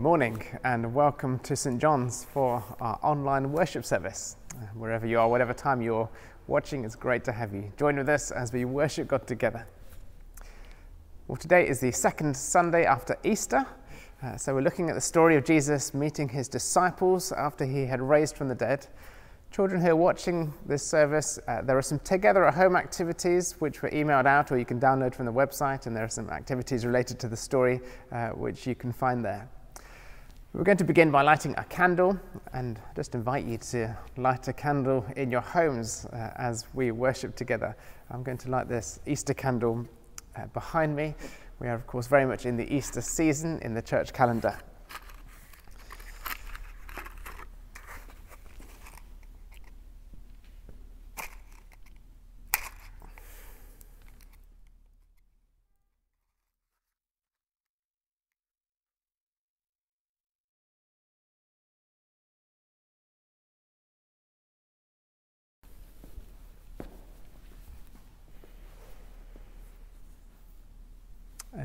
Good morning and welcome to St. John's for our online worship service. Uh, wherever you are, whatever time you're watching, it's great to have you. Join with us as we worship God together. Well, today is the second Sunday after Easter. Uh, so we're looking at the story of Jesus meeting his disciples after he had raised from the dead. Children who are watching this service, uh, there are some together at home activities which were emailed out or you can download from the website, and there are some activities related to the story uh, which you can find there. We're going to begin by lighting a candle and just invite you to light a candle in your homes uh, as we worship together. I'm going to light this Easter candle uh, behind me. We are, of course, very much in the Easter season in the church calendar.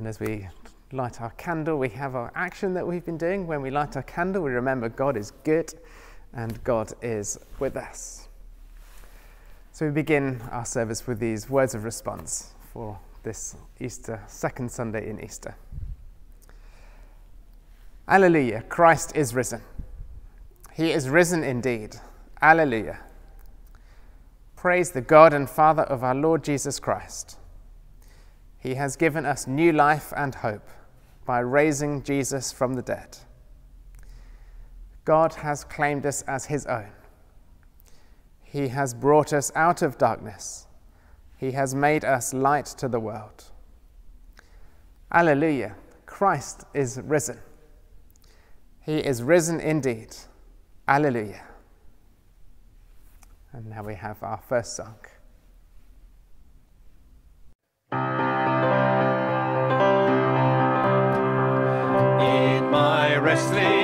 And as we light our candle, we have our action that we've been doing. When we light our candle, we remember God is good and God is with us. So we begin our service with these words of response for this Easter, second Sunday in Easter. Alleluia, Christ is risen. He is risen indeed. Alleluia. Praise the God and Father of our Lord Jesus Christ. He has given us new life and hope by raising Jesus from the dead. God has claimed us as His own. He has brought us out of darkness. He has made us light to the world. Alleluia! Christ is risen. He is risen indeed. Alleluia. And now we have our first song. Wrestling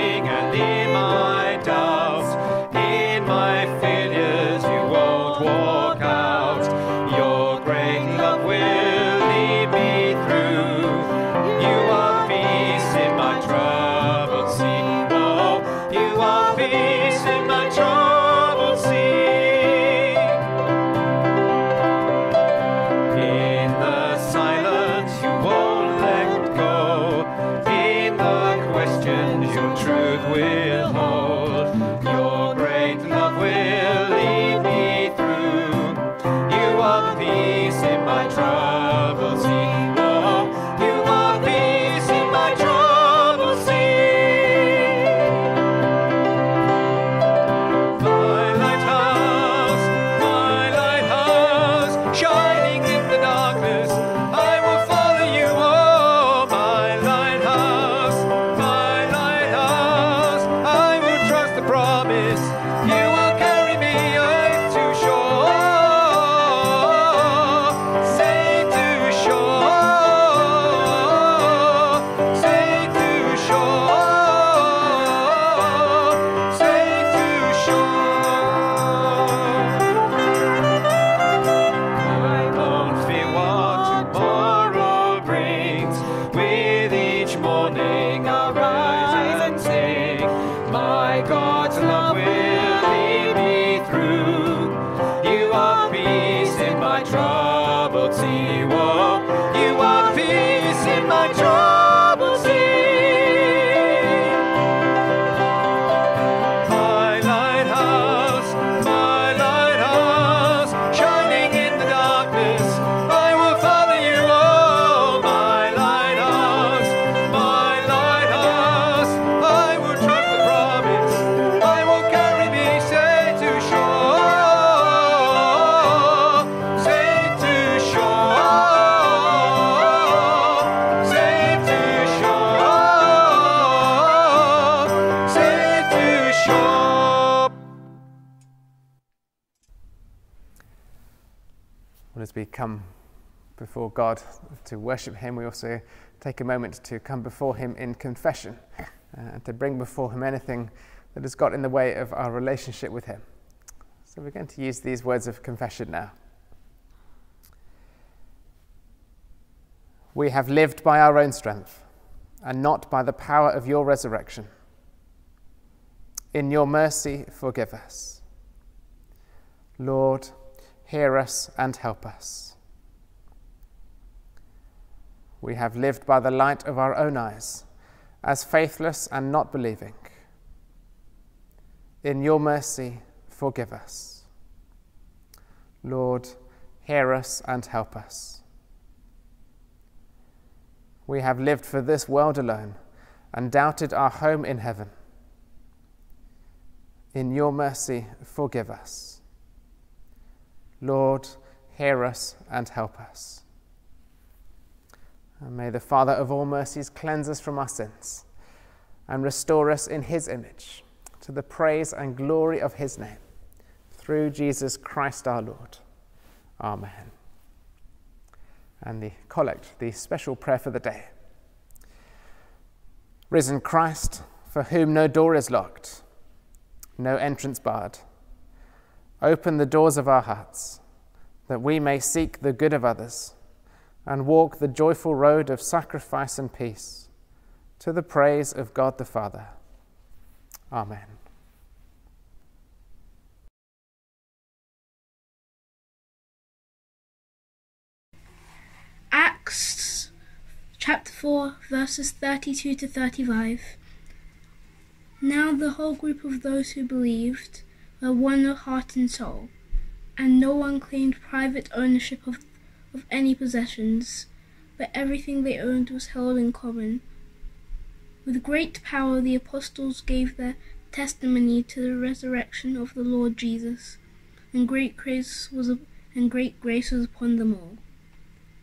we come before God to worship Him, we also take a moment to come before Him in confession uh, and to bring before Him anything that has got in the way of our relationship with Him. So we're going to use these words of confession now. We have lived by our own strength. and not by the power of your resurrection. In your mercy, forgive us. Lord, hear us and help us. We have lived by the light of our own eyes, as faithless and not believing. In your mercy, forgive us. Lord, hear us and help us. We have lived for this world alone and doubted our home in heaven. In your mercy, forgive us. Lord, hear us and help us. And may the Father of all mercies cleanse us from our sins and restore us in his image to the praise and glory of his name through Jesus Christ our Lord. Amen. And the collect, the special prayer for the day. Risen Christ, for whom no door is locked, no entrance barred, open the doors of our hearts that we may seek the good of others and walk the joyful road of sacrifice and peace to the praise of God the Father. Amen. Acts chapter 4, verses 32 to 35. Now the whole group of those who believed were one of heart and soul, and no one claimed private ownership of, of any possessions, but everything they owned was held in common. With great power the apostles gave their testimony to the resurrection of the Lord Jesus, and great grace was and great grace was upon them all.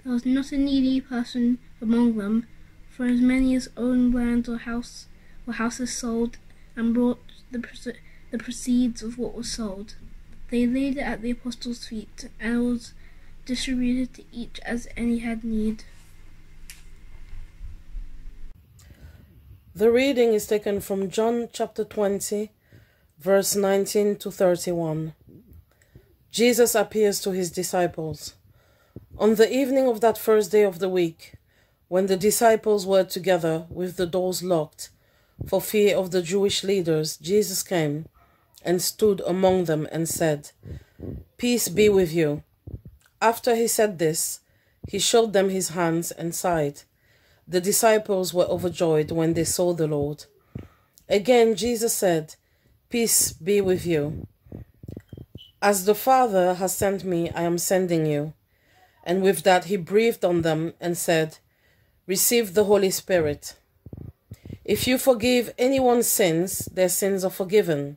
There was not a needy person among them, for as many as owned land or house or houses sold and brought the, the proceeds of what was sold. They laid it at the apostles' feet, and it was distributed to each as any had need. The reading is taken from John chapter 20, verse 19 to 31. Jesus appears to his disciples. On the evening of that first day of the week, when the disciples were together with the doors locked for fear of the Jewish leaders, Jesus came and stood among them and said, Peace be with you. After he said this, he showed them his hands and side. The disciples were overjoyed when they saw the Lord. Again, Jesus said, Peace be with you. As the Father has sent me, I am sending you. And with that, he breathed on them and said, Receive the Holy Spirit. If you forgive anyone's sins, their sins are forgiven.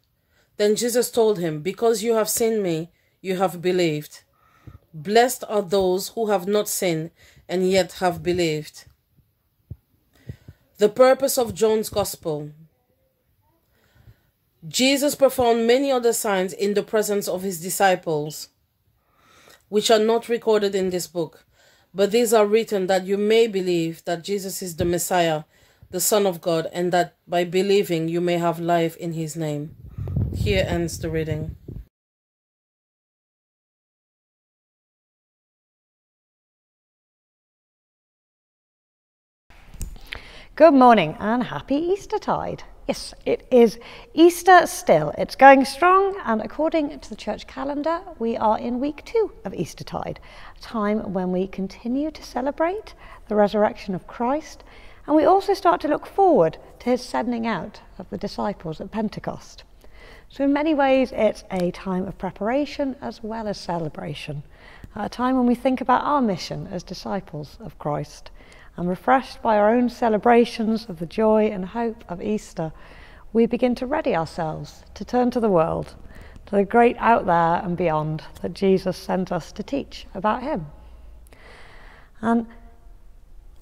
Then Jesus told him, Because you have seen me, you have believed. Blessed are those who have not seen and yet have believed. The purpose of John's Gospel Jesus performed many other signs in the presence of his disciples which are not recorded in this book, but these are written that you may believe that Jesus is the Messiah, the Son of God, and that by believing you may have life in his name. Here ends the reading. Good morning and happy Eastertide. Yes, it is Easter still. It's going strong, and according to the church calendar, we are in week two of Eastertide, a time when we continue to celebrate the resurrection of Christ And we also start to look forward to his sending out of the disciples at Pentecost. So, in many ways, it's a time of preparation as well as celebration, a time when we think about our mission as disciples of Christ. And refreshed by our own celebrations of the joy and hope of Easter, we begin to ready ourselves to turn to the world, to the great out there and beyond that Jesus sent us to teach about Him. And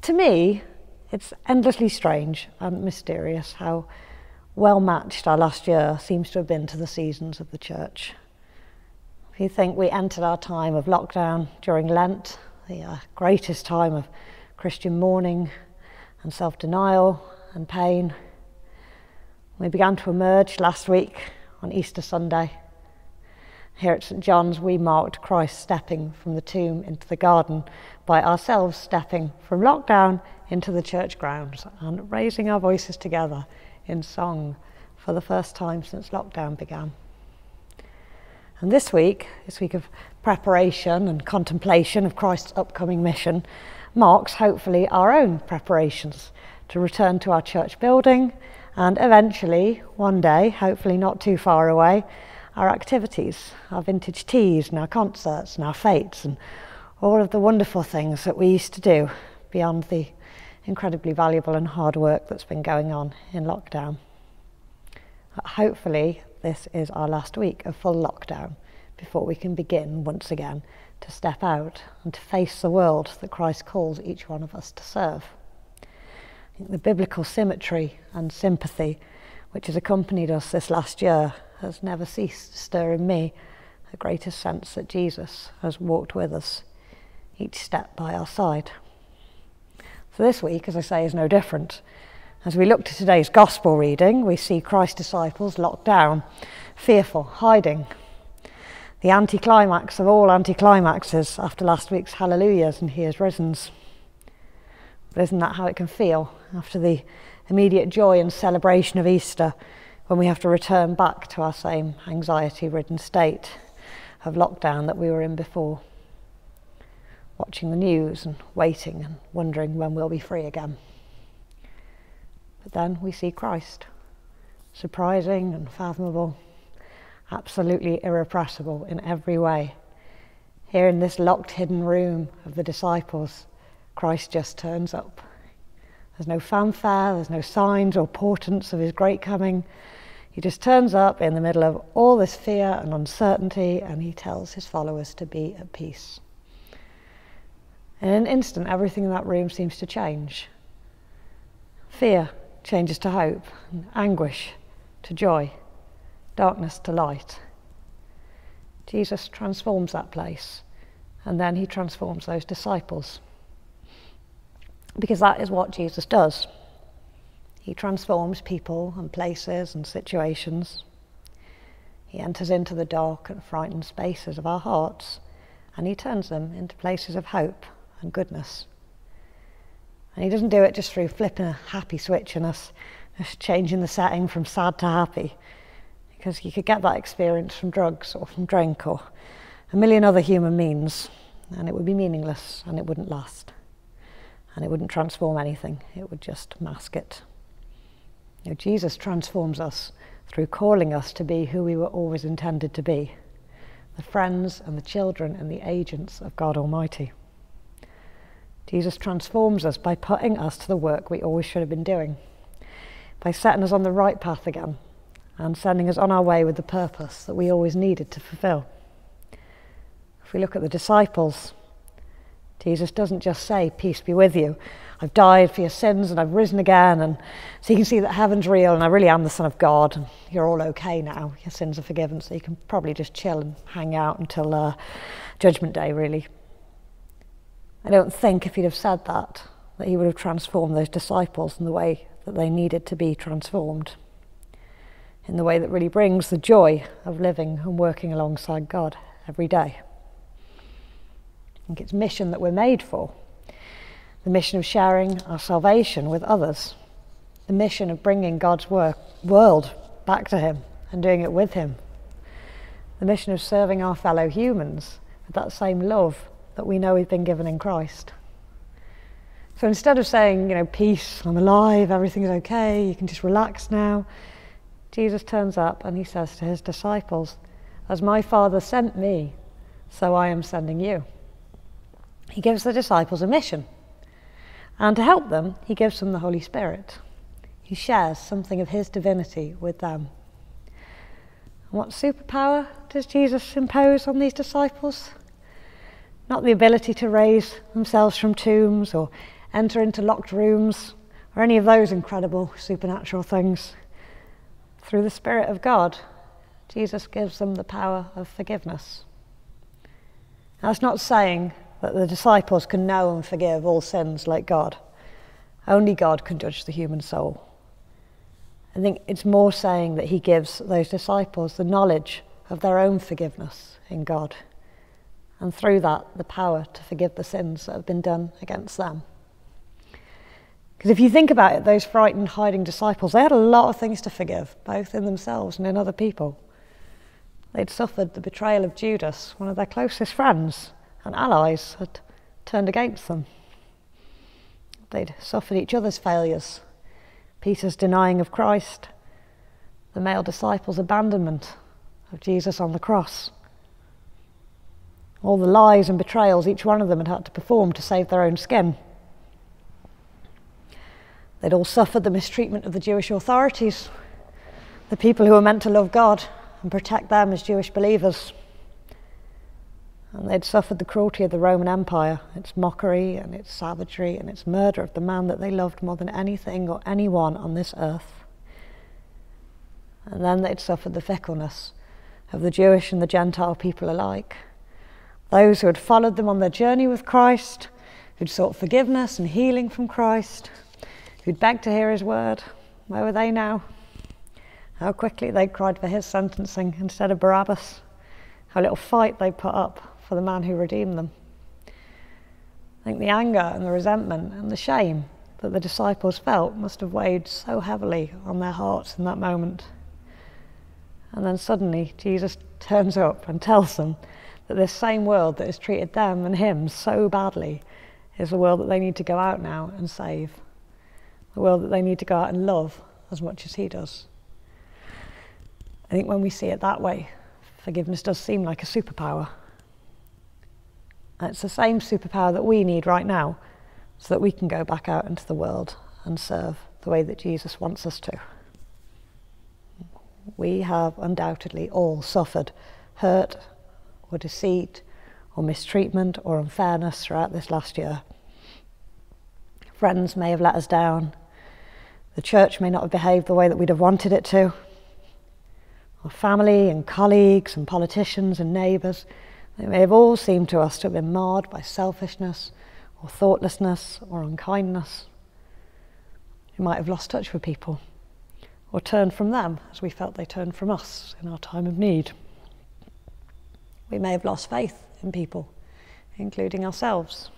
to me, it's endlessly strange and mysterious how well matched our last year seems to have been to the seasons of the church. If you think we entered our time of lockdown during Lent, the uh, greatest time of Christian mourning and self denial and pain, we began to emerge last week on Easter Sunday. Here at St John's, we marked Christ stepping from the tomb into the garden by ourselves stepping from lockdown into the church grounds and raising our voices together in song for the first time since lockdown began. And this week, this week of preparation and contemplation of Christ's upcoming mission, marks hopefully our own preparations to return to our church building and eventually, one day, hopefully not too far away, our activities, our vintage teas and our concerts and our fetes and all of the wonderful things that we used to do beyond the incredibly valuable and hard work that's been going on in lockdown. Hopefully, this is our last week of full lockdown before we can begin once again to step out and to face the world that Christ calls each one of us to serve. the biblical symmetry and sympathy which has accompanied us this last year has never ceased to stir in me the greatest sense that Jesus has walked with us each step by our side. This week, as I say, is no different. As we look to today's gospel reading, we see Christ's disciples locked down, fearful, hiding. The anticlimax of all anticlimaxes after last week's hallelujahs and he has risen. But isn't that how it can feel after the immediate joy and celebration of Easter when we have to return back to our same anxiety ridden state of lockdown that we were in before? Watching the news and waiting and wondering when we'll be free again. But then we see Christ, surprising and fathomable, absolutely irrepressible in every way. Here in this locked, hidden room of the disciples, Christ just turns up. There's no fanfare, there's no signs or portents of his great coming. He just turns up in the middle of all this fear and uncertainty and he tells his followers to be at peace. In an instant, everything in that room seems to change. Fear changes to hope, anguish to joy, darkness to light. Jesus transforms that place, and then he transforms those disciples. Because that is what Jesus does. He transforms people and places and situations. He enters into the dark and frightened spaces of our hearts, and he turns them into places of hope and goodness. And he doesn't do it just through flipping a happy switch in us, just changing the setting from sad to happy. Because you could get that experience from drugs or from drink or a million other human means, and it would be meaningless and it wouldn't last. And it wouldn't transform anything, it would just mask it. You know, Jesus transforms us through calling us to be who we were always intended to be the friends and the children and the agents of God Almighty. Jesus transforms us by putting us to the work we always should have been doing, by setting us on the right path again and sending us on our way with the purpose that we always needed to fulfill. If we look at the disciples, Jesus doesn't just say, Peace be with you. I've died for your sins and I've risen again. And so you can see that heaven's real and I really am the Son of God. And you're all okay now. Your sins are forgiven. So you can probably just chill and hang out until uh, Judgment Day, really. I don't think if he'd have said that, that he would have transformed those disciples in the way that they needed to be transformed, in the way that really brings the joy of living and working alongside God every day. I think it's mission that we're made for. The mission of sharing our salvation with others, the mission of bringing God's work, world back to Him and doing it with Him, the mission of serving our fellow humans with that same love that we know we've been given in Christ. So instead of saying, you know, peace, I'm alive, everything's okay, you can just relax now, Jesus turns up and he says to his disciples, As my Father sent me, so I am sending you. He gives the disciples a mission. And to help them, he gives them the Holy Spirit. He shares something of his divinity with them. And what superpower does Jesus impose on these disciples? Not the ability to raise themselves from tombs or enter into locked rooms or any of those incredible supernatural things. Through the Spirit of God, Jesus gives them the power of forgiveness. That's not saying that the disciples can know and forgive all sins like God. Only God can judge the human soul. I think it's more saying that He gives those disciples the knowledge of their own forgiveness in God, and through that, the power to forgive the sins that have been done against them. Because if you think about it, those frightened, hiding disciples, they had a lot of things to forgive, both in themselves and in other people. They'd suffered the betrayal of Judas, one of their closest friends and allies had turned against them. They'd suffered each other's failures, Peter's denying of Christ, the male disciples' abandonment of Jesus on the cross. All the lies and betrayals each one of them had had to perform to save their own skin. They'd all suffered the mistreatment of the Jewish authorities, the people who were meant to love God and protect them as Jewish believers. And they'd suffered the cruelty of the Roman Empire, its mockery and its savagery and its murder of the man that they loved more than anything or anyone on this earth. And then they'd suffered the fickleness of the Jewish and the Gentile people alike. Those who had followed them on their journey with Christ, who'd sought forgiveness and healing from Christ, who'd begged to hear his word. Where were they now? How quickly they cried for his sentencing instead of Barabbas. How little fight they put up for the man who redeemed them. I think the anger and the resentment and the shame that the disciples felt must have weighed so heavily on their hearts in that moment. And then suddenly Jesus turns up and tells them that this same world that has treated them and him so badly is the world that they need to go out now and save. The world that they need to go out and love as much as he does. I think when we see it that way, forgiveness does seem like a superpower. And it's the same superpower that we need right now so that we can go back out into the world and serve the way that Jesus wants us to. We have undoubtedly all suffered hurt or deceit or mistreatment or unfairness throughout this last year. Friends may have let us down. The church may not have behaved the way that we'd have wanted it to. Our family and colleagues and politicians and neighbours they may have all seemed to us to have been marred by selfishness or thoughtlessness or unkindness. We might have lost touch with people or turned from them as we felt they turned from us in our time of need. We may have lost faith in people, including ourselves.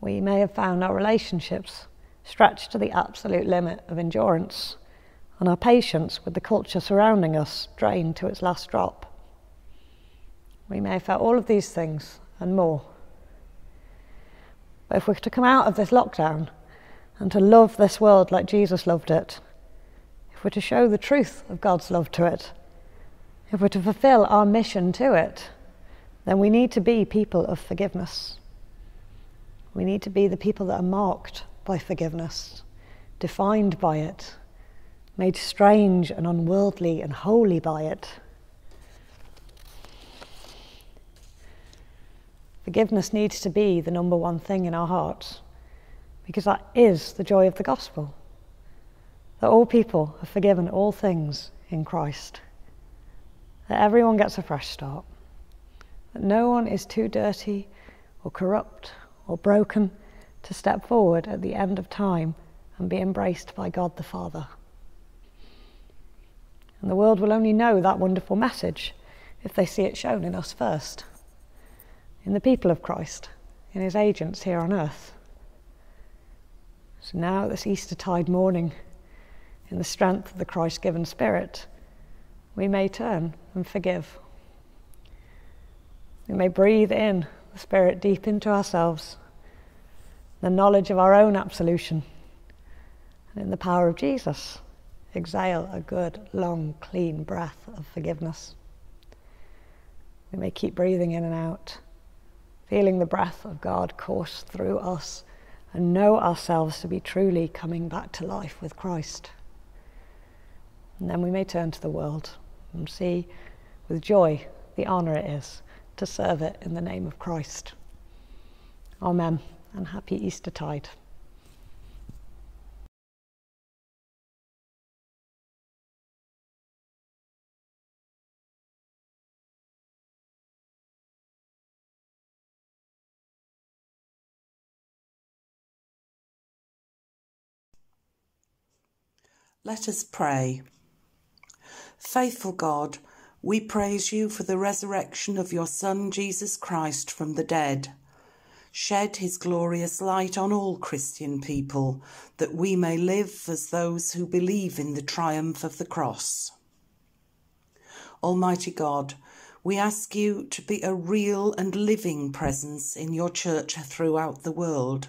We may have found our relationships stretched to the absolute limit of endurance and our patience with the culture surrounding us drained to its last drop. We may have felt all of these things and more. But if we're to come out of this lockdown and to love this world like Jesus loved it, if we're to show the truth of God's love to it, if we're to fulfill our mission to it, then we need to be people of forgiveness. We need to be the people that are marked by forgiveness, defined by it, made strange and unworldly and holy by it. Forgiveness needs to be the number one thing in our hearts because that is the joy of the gospel. That all people are forgiven all things in Christ. That everyone gets a fresh start. That no one is too dirty or corrupt or broken to step forward at the end of time and be embraced by God the Father. And the world will only know that wonderful message if they see it shown in us first in the people of Christ, in his agents here on earth. So now, this Eastertide morning, in the strength of the Christ given Spirit, we may turn and forgive. We may breathe in the Spirit deep into ourselves the knowledge of our own absolution, and in the power of Jesus, exhale a good, long, clean breath of forgiveness. We may keep breathing in and out, feeling the breath of God course through us, and know ourselves to be truly coming back to life with Christ. And then we may turn to the world and see with joy the honour it is to serve it in the name of Christ. Amen, and happy Eastertide. Let us pray. Faithful God, we praise you for the resurrection of your Son Jesus Christ from the dead. Shed his glorious light on all Christian people, that we may live as those who believe in the triumph of the cross. Almighty God, we ask you to be a real and living presence in your church throughout the world.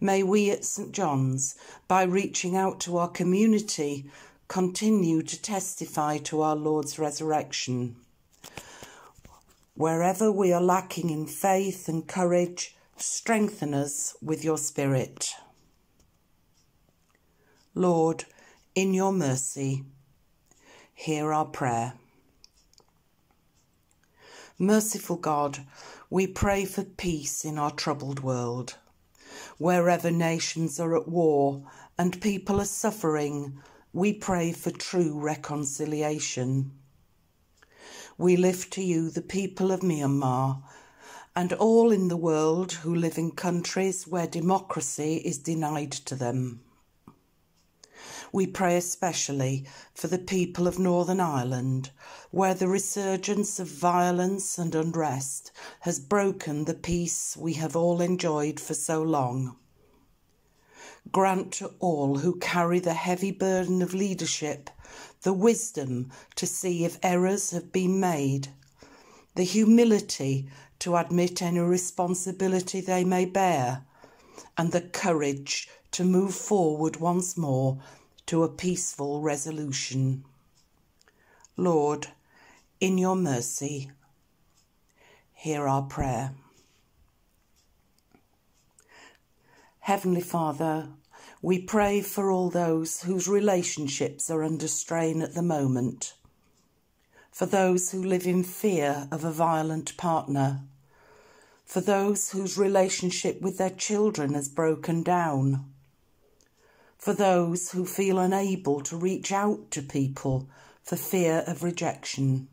May we at St John's, by reaching out to our community, continue to testify to our Lord's resurrection. Wherever we are lacking in faith and courage, strengthen us with your Spirit. Lord, in your mercy, hear our prayer. Merciful God, we pray for peace in our troubled world Wherever nations are at war and people are suffering, we pray for true reconciliation. We lift to you the people of Myanmar and all in the world who live in countries where democracy is denied to them. We pray especially for the people of Northern Ireland, where the resurgence of violence and unrest has broken the peace we have all enjoyed for so long. Grant to all who carry the heavy burden of leadership the wisdom to see if errors have been made, the humility to admit any responsibility they may bear, and the courage to move forward once more to a peaceful resolution. Lord, in your mercy, hear our prayer. Heavenly Father, we pray for all those whose relationships are under strain at the moment, for those who live in fear of a violent partner, for those whose relationship with their children has broken down. For those who feel unable to reach out to people for fear of rejection,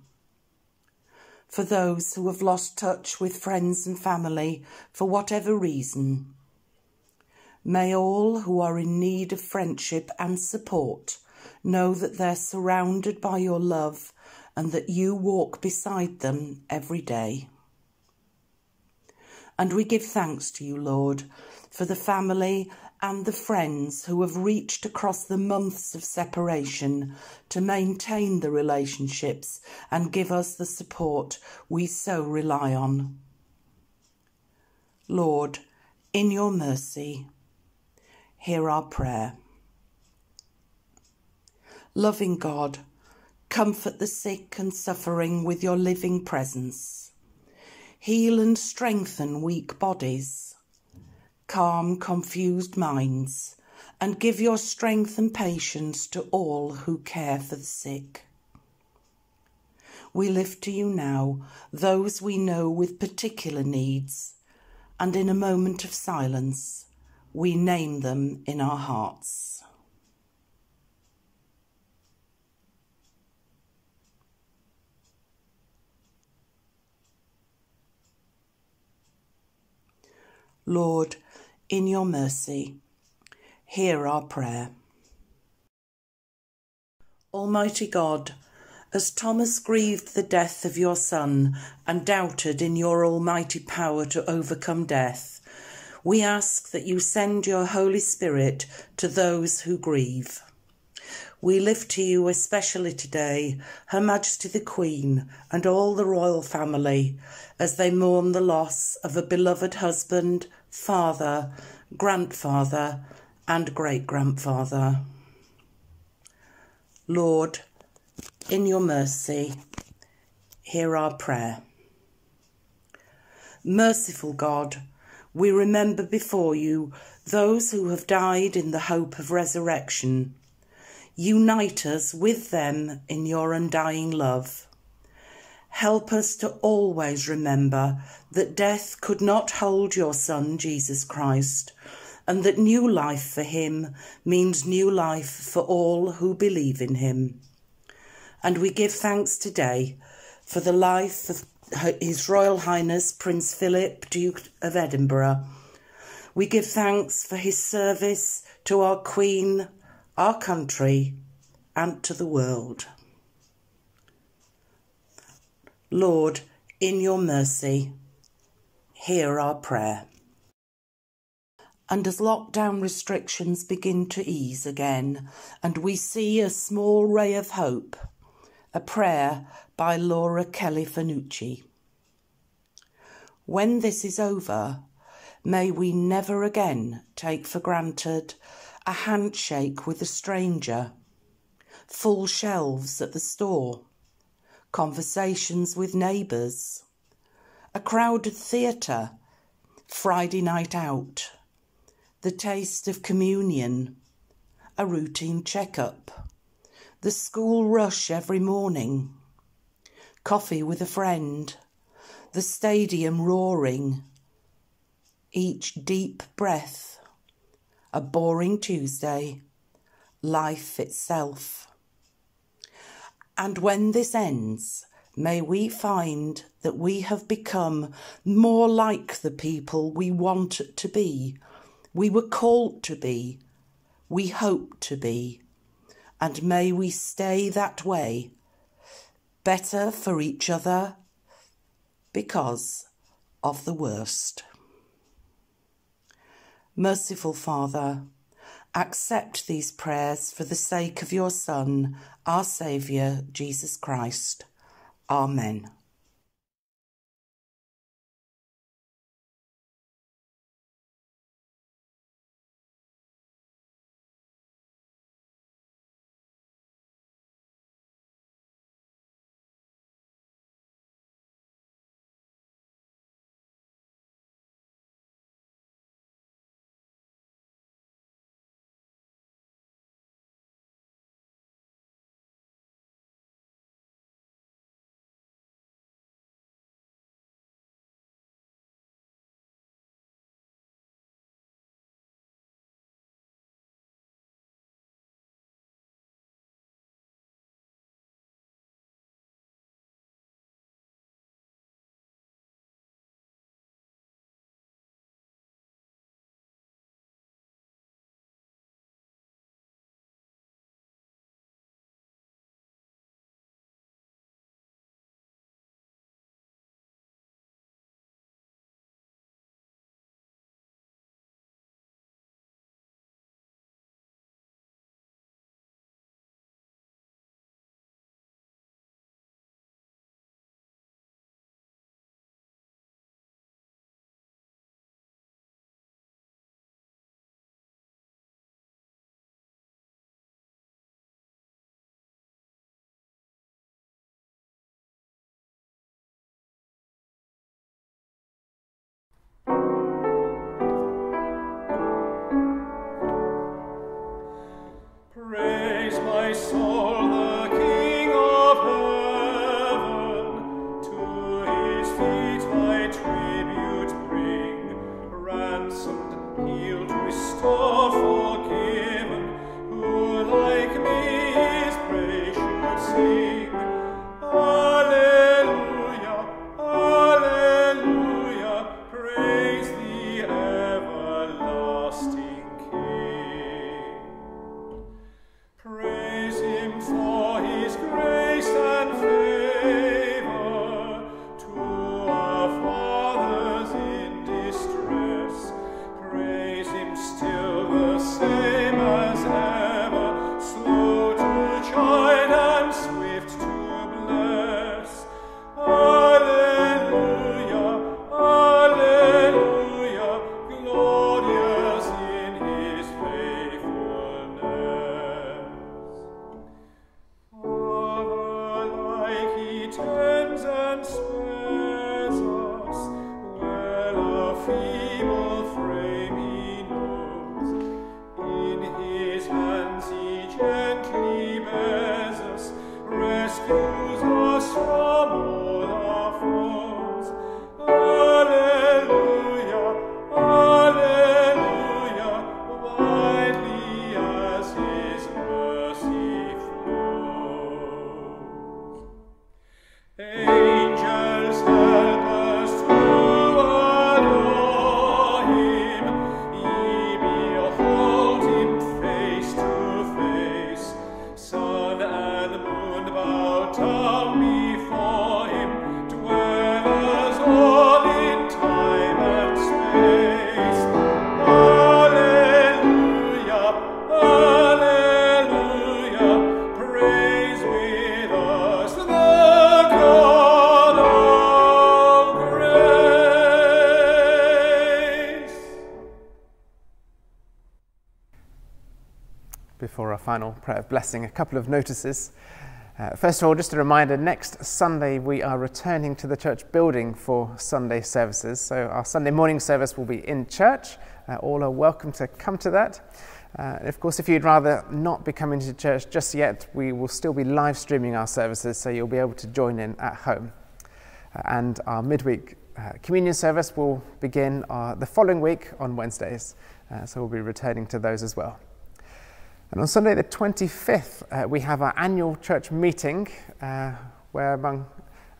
for those who have lost touch with friends and family for whatever reason. May all who are in need of friendship and support know that they're surrounded by your love and that you walk beside them every day. And we give thanks to you, Lord, for the family and the friends who have reached across the months of separation to maintain the relationships and give us the support we so rely on. Lord, in your mercy, hear our prayer. Loving God, comfort the sick and suffering with your living presence. Heal and strengthen weak bodies calm confused minds, and give your strength and patience to all who care for the sick. We lift to you now those we know with particular needs, and in a moment of silence, we name them in our hearts. Lord, in your mercy, hear our prayer. Almighty God, as Thomas grieved the death of your Son and doubted in your almighty power to overcome death, we ask that you send your Holy Spirit to those who grieve. We lift to you especially today Her Majesty the Queen and all the royal family as they mourn the loss of a beloved husband, father, grandfather, and great grandfather. Lord, in your mercy, hear our prayer. Merciful God, we remember before you those who have died in the hope of resurrection. Unite us with them in your undying love. Help us to always remember that death could not hold your Son, Jesus Christ, and that new life for him means new life for all who believe in him. And we give thanks today for the life of His Royal Highness Prince Philip, Duke of Edinburgh. We give thanks for his service to our Queen, our country, and to the world. Lord, in your mercy, hear our prayer. And as lockdown restrictions begin to ease again, and we see a small ray of hope, a prayer by Laura Kelly Fanucci. When this is over, may we never again take for granted a handshake with a stranger, full shelves at the store, conversations with neighbours, a crowded theatre, Friday night out, the taste of communion, a routine checkup, the school rush every morning, coffee with a friend, the stadium roaring, each deep breath, a boring Tuesday, life itself. And when this ends, may we find that we have become more like the people we want to be, we were called to be, we hope to be, and may we stay that way, better for each other because of the worst. Merciful Father, accept these prayers for the sake of your Son, our Saviour, Jesus Christ. Amen. Soul, final prayer of blessing, a couple of notices. Uh, first of all, just a reminder next Sunday we are returning to the church building for Sunday services. So, our Sunday morning service will be in church. Uh, all are welcome to come to that. Uh, of course, if you'd rather not be coming to church just yet, we will still be live streaming our services, so you'll be able to join in at home. Uh, and our midweek uh, communion service will begin uh, the following week on Wednesdays, so we'll be returning to those as well. And on Sunday, the 25th, uh, we have our annual church meeting, uh, where, among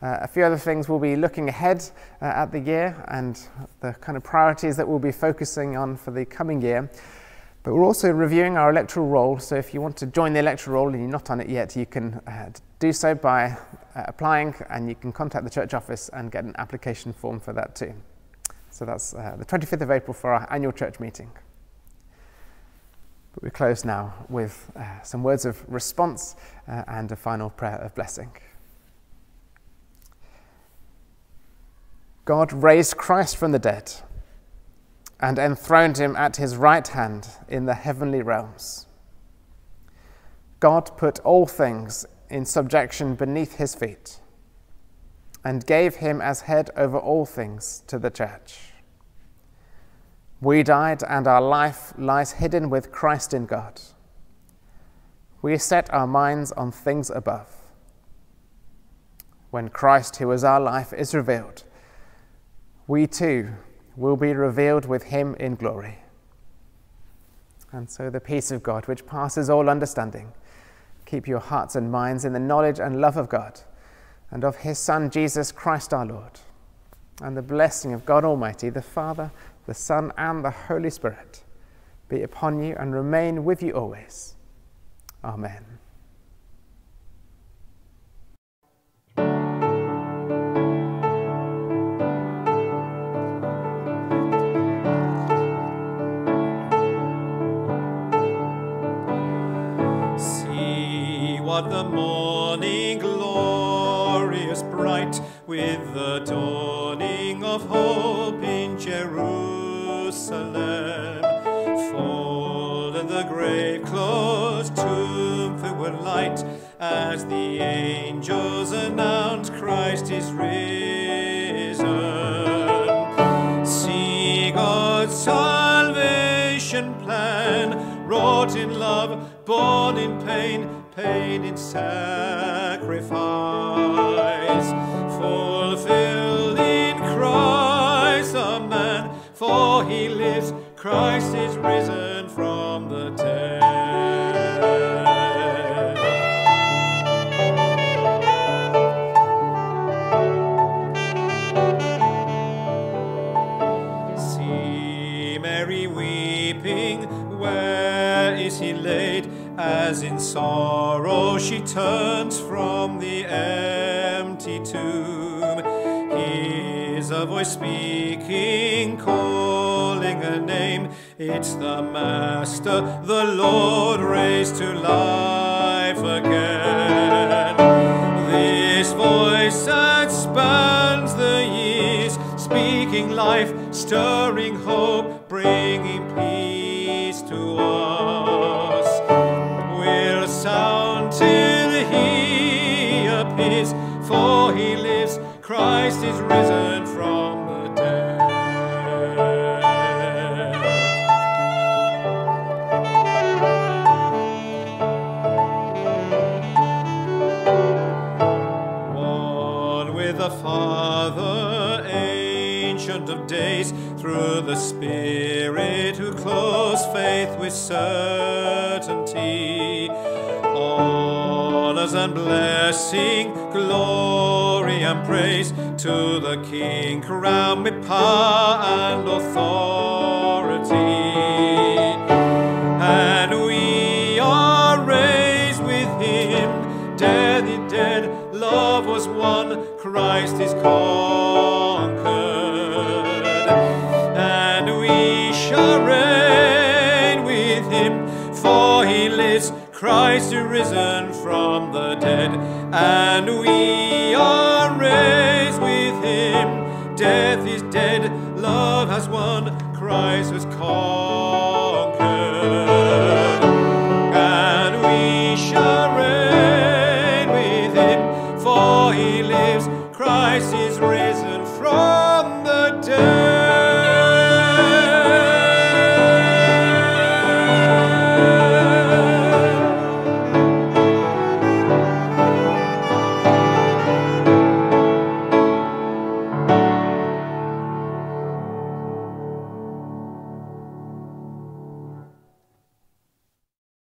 uh, a few other things, we'll be looking ahead uh, at the year and the kind of priorities that we'll be focusing on for the coming year. But we're also reviewing our electoral roll, so if you want to join the electoral roll and you're not on it yet, you can uh, do so by uh, applying and you can contact the church office and get an application form for that too. So that's the 25th of April for our annual church meeting. But we close now with uh, some words of response uh, and a final prayer of blessing. God raised Christ from the dead and enthroned him at his right hand in the heavenly realms. God put all things in subjection beneath his feet and gave him as head over all things to the church. We died, and our life lies hidden with Christ in God. We set our minds on things above. When Christ, who is our life, is revealed, we too will be revealed with him in glory. And so the peace of God, which passes all understanding, keep your hearts and minds in the knowledge and love of God and of his Son, Jesus Christ our Lord. And the blessing of God Almighty, the Father, the Son, and the Holy Spirit be upon you and remain with you always. Amen. See what the morning glorious bright with the dawning of hope grave closed tomb with light as the angels announced Christ is risen. See God's salvation plan wrought in love, born in pain, pain in sacrifice, fulfilled in Christ the man, for he lives, Christ is risen Mary weeping, where is he laid? As in sorrow she turns from the empty tomb. Hears a voice speaking, calling a name. It's the Master, the Lord raised to life again. This voice that spans the years, speaking life, stirring hope, the Spirit who clothes faith with certainty. Honors and blessing, glory and praise to the King, crowned with power and authority. And we are raised with him, dead in dead, love was won, Christ is conquered. Christ is risen from the dead. And we are raised with him, death is dead, love has won,